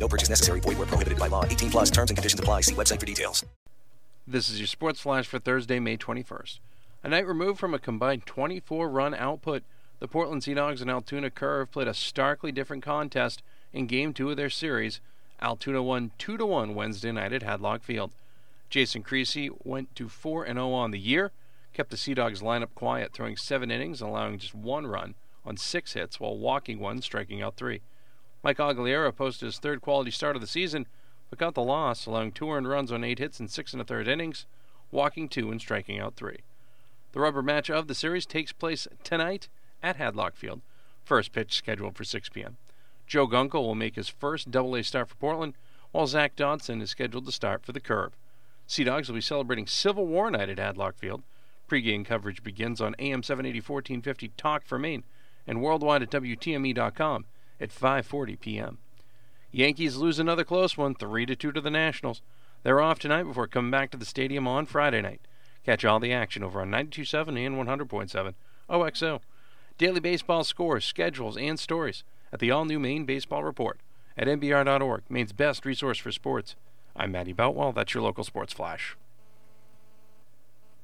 No purchase necessary. Void where prohibited by law. 18 plus terms and conditions apply. See website for details. This is your Sports Flash for Thursday, May 21st. A night removed from a combined 24 run output, the Portland Sea Dogs and Altoona Curve played a starkly different contest in Game 2 of their series. Altoona won 2 1 Wednesday night at Hadlock Field. Jason Creasy went to 4 0 on the year, kept the Sea Dogs lineup quiet, throwing seven innings and allowing just one run on six hits while walking one, striking out three. Mike Augliera posted his third quality start of the season, but got the loss, allowing two earned runs on eight hits in six and a third innings, walking two and striking out three. The rubber match of the series takes place tonight at Hadlock Field. First pitch scheduled for 6 p.m. Joe Gunkel will make his first Double-A start for Portland, while Zach Dodson is scheduled to start for the Curve. Sea Dogs will be celebrating Civil War night at Hadlock Field. Pre-game coverage begins on AM 780 1450 Talk for Maine and worldwide at WTME.com at 5:40 p.m. Yankees lose another close one, 3 to 2 to the Nationals. They're off tonight before coming back to the stadium on Friday night. Catch all the action over on 92.7 and 100.7 OXO. Daily baseball scores, schedules, and stories at the all-new Maine Baseball Report at MBR.org, Maine's best resource for sports. I'm Matty Boutwell. That's your local sports flash.